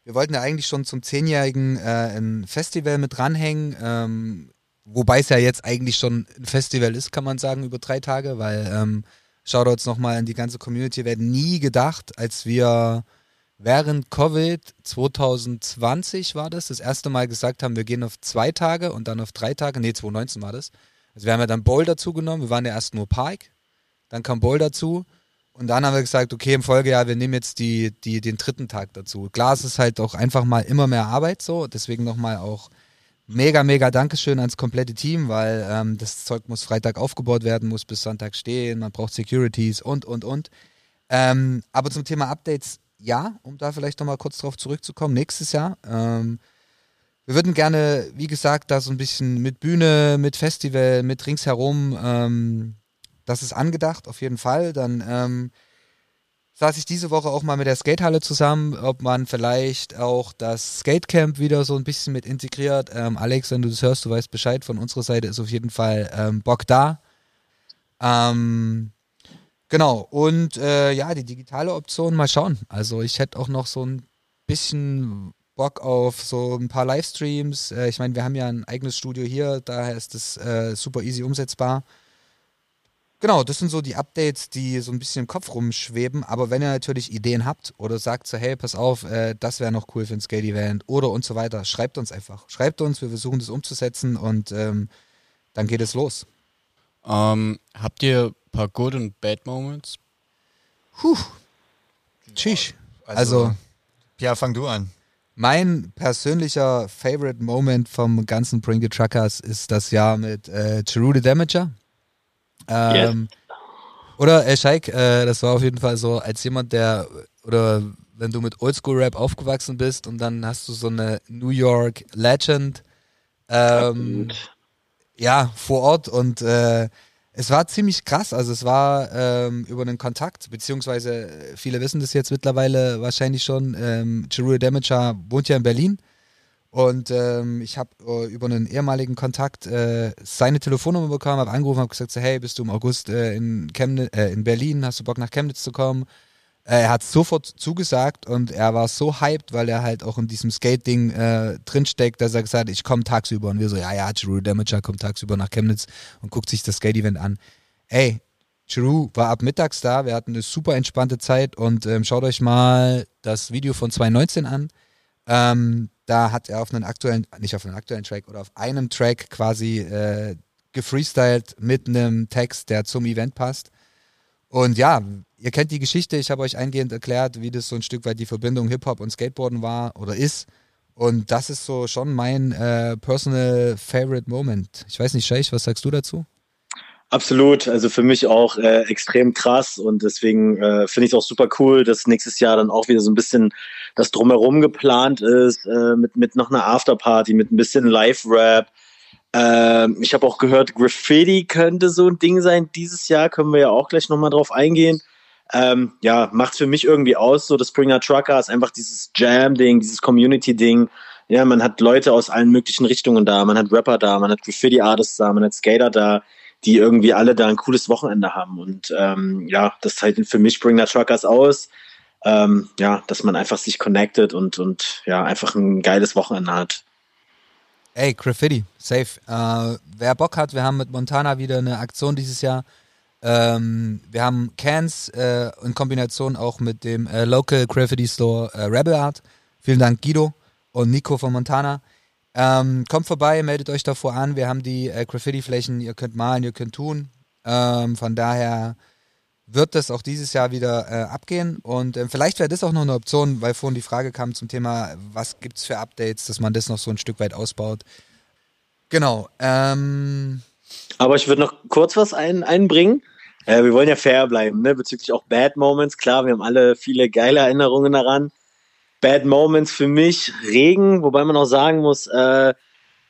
Wir wollten ja eigentlich schon zum Zehnjährigen äh, ein Festival mit dranhängen, ähm, wobei es ja jetzt eigentlich schon ein Festival ist, kann man sagen, über drei Tage, weil ähm, Shoutouts nochmal an die ganze Community, werden nie gedacht, als wir während Covid 2020 war das, das erste Mal gesagt haben, wir gehen auf zwei Tage und dann auf drei Tage. Nee, 2019 war das. Also wir haben ja dann Bowl dazu genommen. Wir waren ja erst nur Park. Dann kam Bowl dazu. Und dann haben wir gesagt, okay, im Folgejahr, wir nehmen jetzt die, die, den dritten Tag dazu. Klar, es ist halt auch einfach mal immer mehr Arbeit so. Deswegen nochmal auch mega, mega Dankeschön ans komplette Team, weil ähm, das Zeug muss Freitag aufgebaut werden, muss bis Sonntag stehen, man braucht Securities und, und, und. Ähm, aber zum Thema Updates, ja, um da vielleicht nochmal kurz drauf zurückzukommen, nächstes Jahr. Ähm, wir würden gerne, wie gesagt, da so ein bisschen mit Bühne, mit Festival, mit ringsherum, ähm, das ist angedacht, auf jeden Fall. Dann ähm, saß ich diese Woche auch mal mit der Skatehalle zusammen, ob man vielleicht auch das Skatecamp wieder so ein bisschen mit integriert. Ähm, Alex, wenn du das hörst, du weißt Bescheid, von unserer Seite ist auf jeden Fall ähm, Bock da. Ähm, Genau, und äh, ja, die digitale Option, mal schauen. Also ich hätte auch noch so ein bisschen Bock auf so ein paar Livestreams. Äh, ich meine, wir haben ja ein eigenes Studio hier, daher ist es äh, super easy umsetzbar. Genau, das sind so die Updates, die so ein bisschen im Kopf rumschweben. Aber wenn ihr natürlich Ideen habt oder sagt so, hey, pass auf, äh, das wäre noch cool für ein Skate-Event oder und so weiter, schreibt uns einfach. Schreibt uns, wir versuchen das umzusetzen und ähm, dann geht es los. Ähm, habt ihr paar Good und Bad Moments? Puh. Tschüss. Also, also, ja, fang du an. Mein persönlicher Favorite Moment vom ganzen Bring the Truckers ist das Jahr mit äh, Cheru the Damager. Ähm, yes. Oder äh, Scheik, äh, das war auf jeden Fall so, als jemand, der, oder wenn du mit Oldschool-Rap aufgewachsen bist und dann hast du so eine New York Legend ähm, ja, vor Ort und äh, es war ziemlich krass. Also es war ähm, über einen Kontakt, beziehungsweise äh, viele wissen das jetzt mittlerweile wahrscheinlich schon. Ähm, Jerue Damager wohnt ja in Berlin. Und ähm, ich habe äh, über einen ehemaligen Kontakt äh, seine Telefonnummer bekommen, habe angerufen, habe gesagt, so, hey, bist du im August äh, in, Chemnitz, äh, in Berlin, hast du Bock nach Chemnitz zu kommen? Äh, er hat sofort zugesagt und er war so hyped, weil er halt auch in diesem Skate-Ding äh, drinsteckt, dass er gesagt hat, ich komme tagsüber. Und wir so, ja, ja, Drew Damager kommt tagsüber nach Chemnitz und guckt sich das Skate-Event an. Ey, Drew war ab mittags da, wir hatten eine super entspannte Zeit und ähm, schaut euch mal das Video von 2019 an. Ähm, da hat er auf einen aktuellen, nicht auf einen aktuellen Track oder auf einem Track quasi äh, gefreestylt mit einem Text, der zum Event passt. Und ja, ihr kennt die Geschichte, ich habe euch eingehend erklärt, wie das so ein Stück weit die Verbindung Hip-Hop und Skateboarden war oder ist. Und das ist so schon mein äh, personal favorite Moment. Ich weiß nicht, Scheich, was sagst du dazu? Absolut, also für mich auch äh, extrem krass und deswegen äh, finde ich es auch super cool, dass nächstes Jahr dann auch wieder so ein bisschen das drumherum geplant ist, äh, mit, mit noch einer Afterparty, mit ein bisschen Live-Rap, ähm, ich habe auch gehört, Graffiti könnte so ein Ding sein. Dieses Jahr können wir ja auch gleich nochmal drauf eingehen. Ähm, ja, macht für mich irgendwie aus, so das Springer Trucker ist einfach dieses Jam-Ding, dieses Community-Ding. Ja, man hat Leute aus allen möglichen Richtungen da. Man hat Rapper da, man hat Graffiti-Artists da, man hat Skater da, die irgendwie alle da ein cooles Wochenende haben. Und ähm, ja, das zeichnet für mich the Truckers aus. Ähm, ja, dass man einfach sich connectet und, und ja, einfach ein geiles Wochenende hat. Ey, Graffiti, safe. Äh, wer Bock hat, wir haben mit Montana wieder eine Aktion dieses Jahr. Ähm, wir haben Cans äh, in Kombination auch mit dem äh, Local Graffiti Store äh, Rebel Art. Vielen Dank Guido und Nico von Montana. Ähm, kommt vorbei, meldet euch davor an. Wir haben die äh, Graffiti-Flächen, ihr könnt malen, ihr könnt tun. Ähm, von daher wird das auch dieses Jahr wieder äh, abgehen. Und äh, vielleicht wäre das auch noch eine Option, weil vorhin die Frage kam zum Thema, was gibt es für Updates, dass man das noch so ein Stück weit ausbaut. Genau. Ähm, Aber ich würde noch kurz was ein, einbringen. Äh, wir wollen ja fair bleiben, ne? bezüglich auch Bad Moments. Klar, wir haben alle viele geile Erinnerungen daran. Bad Moments für mich Regen, wobei man auch sagen muss, äh,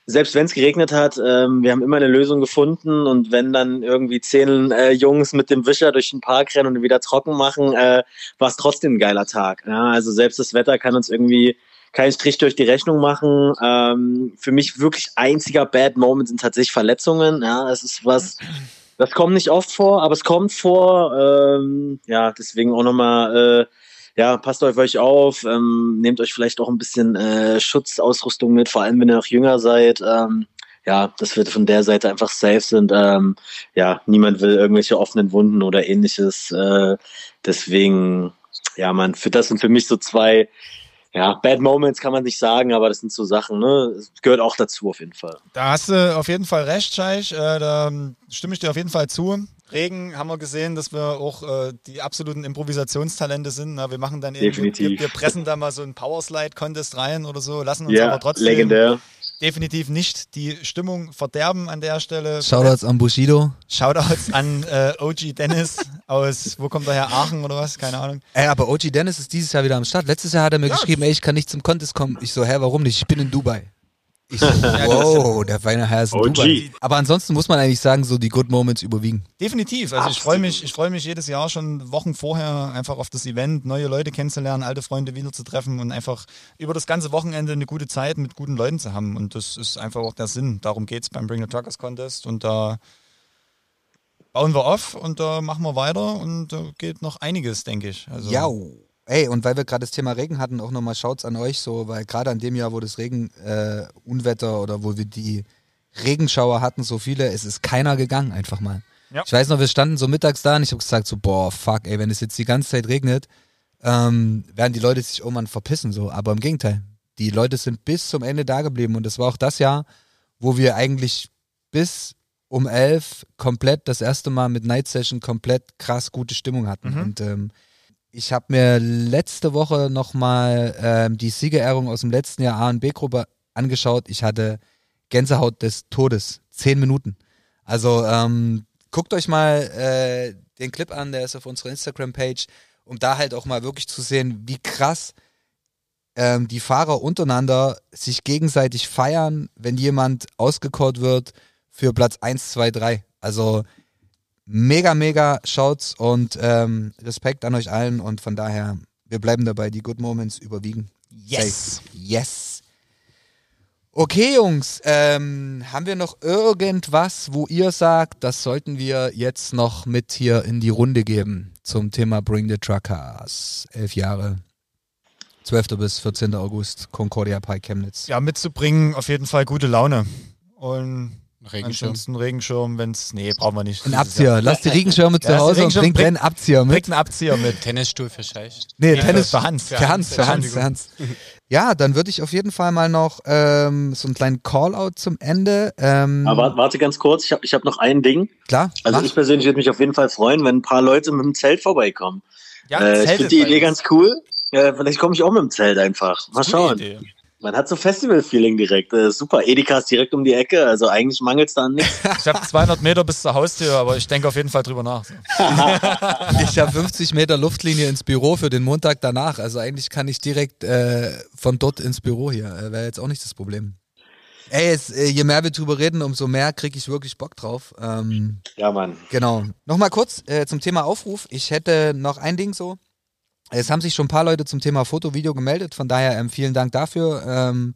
selbst wenn es geregnet hat, ähm, wir haben immer eine Lösung gefunden und wenn dann irgendwie zehn äh, Jungs mit dem Wischer durch den Park rennen und wieder trocken machen, äh, war es trotzdem ein geiler Tag. Ja? Also selbst das Wetter kann uns irgendwie keinen Strich durch die Rechnung machen. Ähm, für mich wirklich einziger Bad Moment sind tatsächlich Verletzungen. Ja, es ist was, das kommt nicht oft vor, aber es kommt vor. Ähm, ja, deswegen auch nochmal, äh, ja, passt auf euch auf, ähm, nehmt euch vielleicht auch ein bisschen äh, Schutzausrüstung mit, vor allem wenn ihr noch jünger seid. Ähm, ja, dass wir von der Seite einfach safe sind. Ähm, ja, niemand will irgendwelche offenen Wunden oder ähnliches. Äh, deswegen, ja, man, für das sind für mich so zwei ja, Bad Moments kann man nicht sagen, aber das sind so Sachen, ne? Das gehört auch dazu auf jeden Fall. Da hast du auf jeden Fall recht, Scheich. Äh, da stimme ich dir auf jeden Fall zu. Regen haben wir gesehen, dass wir auch äh, die absoluten Improvisationstalente sind. Na, wir machen dann irgendwie, wir, wir, pressen da mal so einen Powerslide-Contest rein oder so, lassen uns ja, aber trotzdem legendär. Definitiv nicht die Stimmung verderben an der Stelle. Shoutouts an Bushido. Shoutouts an äh, OG Dennis aus, wo kommt der her, Aachen oder was? Keine Ahnung. Ey, aber OG Dennis ist dieses Jahr wieder am Start. Letztes Jahr hat er mir ja. geschrieben, ey, ich kann nicht zum Contest kommen. Ich so, hä, warum nicht? Ich bin in Dubai. Ich so, wow, der feine Herr ist ein Dubai. Aber ansonsten muss man eigentlich sagen, so die Good Moments überwiegen. Definitiv. Also ich freue mich, ich freue mich jedes Jahr schon Wochen vorher einfach auf das Event, neue Leute kennenzulernen, alte Freunde wieder zu treffen und einfach über das ganze Wochenende eine gute Zeit mit guten Leuten zu haben. Und das ist einfach auch der Sinn. Darum geht es beim Bring the Truckers Contest. Und da bauen wir auf und da machen wir weiter und da geht noch einiges, denke ich. Also, ja. Ey, und weil wir gerade das Thema Regen hatten, auch nochmal Schaut's an euch so, weil gerade an dem Jahr, wo das Regen, äh, Unwetter oder wo wir die Regenschauer hatten, so viele, es ist keiner gegangen, einfach mal. Ja. Ich weiß noch, wir standen so mittags da und ich habe gesagt so, boah, fuck, ey, wenn es jetzt die ganze Zeit regnet, ähm, werden die Leute sich irgendwann verpissen, so. Aber im Gegenteil, die Leute sind bis zum Ende da geblieben und das war auch das Jahr, wo wir eigentlich bis um elf komplett das erste Mal mit Night Session komplett krass gute Stimmung hatten. Mhm. Und ähm, ich habe mir letzte Woche nochmal ähm, die Siegerehrung aus dem letzten Jahr A und B-Gruppe angeschaut. Ich hatte Gänsehaut des Todes. Zehn Minuten. Also ähm, guckt euch mal äh, den Clip an, der ist auf unserer Instagram-Page, um da halt auch mal wirklich zu sehen, wie krass ähm, die Fahrer untereinander sich gegenseitig feiern, wenn jemand ausgekort wird für Platz 1, 2, 3. Also mega, mega Shouts und ähm, Respekt an euch allen und von daher, wir bleiben dabei, die Good Moments überwiegen. Yes. Safe. Yes. Okay, Jungs, ähm, haben wir noch irgendwas, wo ihr sagt, das sollten wir jetzt noch mit hier in die Runde geben zum Thema Bring the Truckers? Elf Jahre. 12. bis 14. August, Concordia Pike Chemnitz. Ja, mitzubringen auf jeden Fall gute Laune. Und Regenschirm. Ansonsten Regenschirm, wenn es. Nee, brauchen wir nicht. Ein Abzieher. Lass die Regenschirme zu Hause und bring einen Abzieher mit. Bring einen Abzieher mit. Tennisstuhl für Scheich. Nee, nee Tennis für Hans. Für Hans, für Hans, für Hans. Ja, dann würde ich auf jeden Fall mal noch ähm, so einen kleinen Callout zum Ende. Ähm, Aber warte ganz kurz, ich habe ich hab noch ein Ding. Klar. Also mach. ich persönlich würde mich auf jeden Fall freuen, wenn ein paar Leute mit dem Zelt vorbeikommen. Ja, äh, ich finde die Idee ganz cool. Ja, vielleicht komme ich auch mit dem Zelt einfach. Mal schauen. Idee. Man hat so Festival-Feeling direkt. Äh, super, Edeka ist direkt um die Ecke, also eigentlich mangelt es da an nichts. Ich habe 200 Meter bis zur Haustür, aber ich denke auf jeden Fall drüber nach. ich habe 50 Meter Luftlinie ins Büro für den Montag danach. Also eigentlich kann ich direkt äh, von dort ins Büro hier. Äh, Wäre jetzt auch nicht das Problem. Ey, jetzt, äh, je mehr wir drüber reden, umso mehr kriege ich wirklich Bock drauf. Ähm, ja, Mann. Genau. Nochmal kurz äh, zum Thema Aufruf. Ich hätte noch ein Ding so. Es haben sich schon ein paar Leute zum Thema Foto, Video gemeldet, von daher ähm, vielen Dank dafür. Ähm,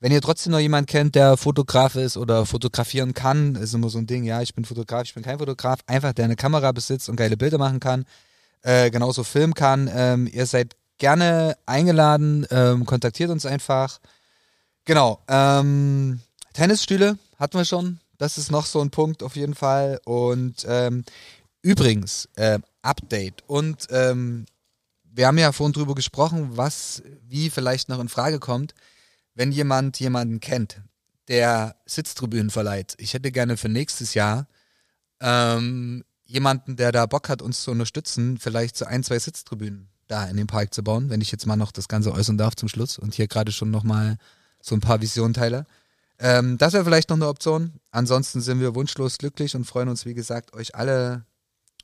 Wenn ihr trotzdem noch jemand kennt, der Fotograf ist oder fotografieren kann, ist immer so ein Ding, ja, ich bin Fotograf, ich bin kein Fotograf, einfach der eine Kamera besitzt und geile Bilder machen kann, äh, genauso filmen kann. Ähm, ihr seid gerne eingeladen, ähm, kontaktiert uns einfach. Genau. Ähm, Tennisstühle hatten wir schon. Das ist noch so ein Punkt auf jeden Fall. Und ähm, übrigens, äh, Update. Und ähm, wir haben ja vorhin drüber gesprochen, was wie vielleicht noch in Frage kommt wenn jemand jemanden kennt, der Sitztribünen verleiht, ich hätte gerne für nächstes Jahr ähm, jemanden, der da Bock hat, uns zu unterstützen, vielleicht so ein, zwei Sitztribünen da in den Park zu bauen, wenn ich jetzt mal noch das Ganze äußern darf zum Schluss und hier gerade schon nochmal so ein paar Visionen teile. Ähm, das wäre vielleicht noch eine Option. Ansonsten sind wir wunschlos glücklich und freuen uns, wie gesagt, euch alle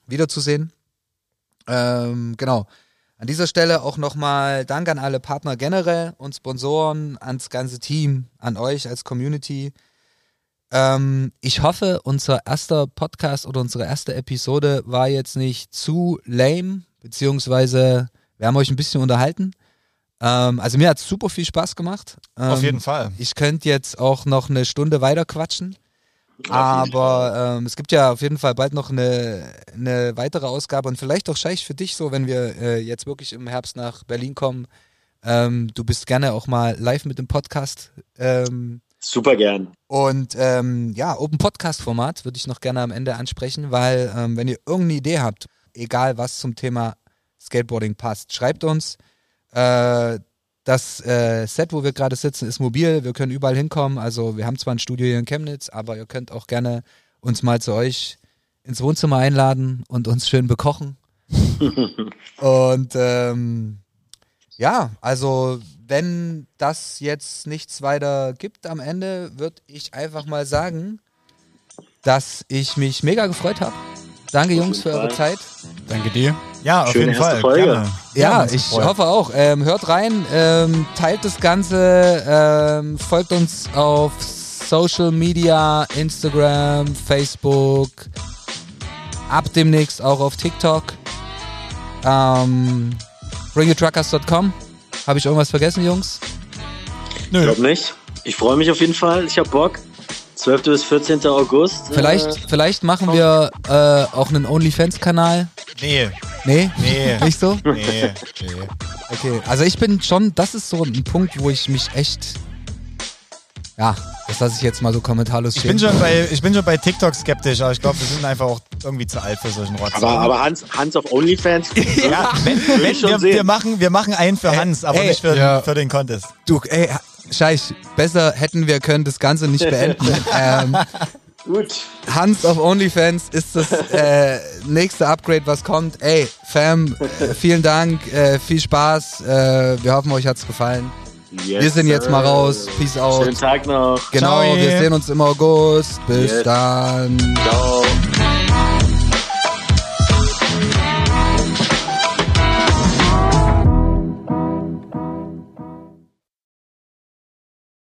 wiederzusehen. Ähm, genau. An dieser Stelle auch nochmal Dank an alle Partner generell und Sponsoren, ans ganze Team, an euch als Community. Ähm, ich hoffe, unser erster Podcast oder unsere erste Episode war jetzt nicht zu lame, beziehungsweise wir haben euch ein bisschen unterhalten. Ähm, also mir hat es super viel Spaß gemacht. Ähm, Auf jeden Fall. Ich könnte jetzt auch noch eine Stunde weiter quatschen. Aber ähm, es gibt ja auf jeden Fall bald noch eine, eine weitere Ausgabe und vielleicht auch Scheich für dich so, wenn wir äh, jetzt wirklich im Herbst nach Berlin kommen. Ähm, du bist gerne auch mal live mit dem Podcast. Ähm, Super gern. und ähm, ja, Open Podcast Format würde ich noch gerne am Ende ansprechen, weil ähm, wenn ihr irgendeine Idee habt, egal was zum Thema Skateboarding passt, schreibt uns. Äh, das äh, Set, wo wir gerade sitzen, ist mobil. Wir können überall hinkommen. Also wir haben zwar ein Studio hier in Chemnitz, aber ihr könnt auch gerne uns mal zu euch ins Wohnzimmer einladen und uns schön bekochen. und ähm, ja, also wenn das jetzt nichts weiter gibt am Ende, würde ich einfach mal sagen, dass ich mich mega gefreut habe. Danke Jungs für eure Zeit. Danke dir. Ja, auf Schöne jeden Fall. Folge. Gerne. Ja, ich hoffe auch. Ähm, hört rein, ähm, teilt das Ganze, ähm, folgt uns auf Social Media, Instagram, Facebook, ab demnächst auch auf TikTok. Ähm, bringitruckers.com. Habe ich irgendwas vergessen, Jungs? Ich glaube nicht. Ich freue mich auf jeden Fall. Ich habe Bock. 12. bis 14. August. Vielleicht, Äh, vielleicht machen wir äh, auch einen OnlyFans-Kanal. Nee, Nee? nee. Nicht so? nee, nee. Okay, also ich bin schon, das ist so ein Punkt, wo ich mich echt, ja, das lasse ich jetzt mal so kommentarlos Ich stehen. bin, schon bei, ich bin schon bei TikTok skeptisch, aber ich glaube, wir sind einfach auch irgendwie zu alt für solchen Rotz. aber, aber Hans, Hans auf OnlyFans. ja, wenn, wenn wir, wir, machen, wir machen einen für Hans, aber ey, nicht für, ja. für den Contest. Du, ey, Scheich, besser hätten wir können das Ganze nicht beenden. ähm, Gut. Hans auf OnlyFans ist das äh, nächste Upgrade, was kommt. Ey, Fam, äh, vielen Dank, äh, viel Spaß. Äh, wir hoffen, euch hat's gefallen. Yes, wir sind jetzt mal raus. Peace out. Schönen Tag noch. Genau, Ciao. wir sehen uns im August. Bis Yes. dann. Ciao.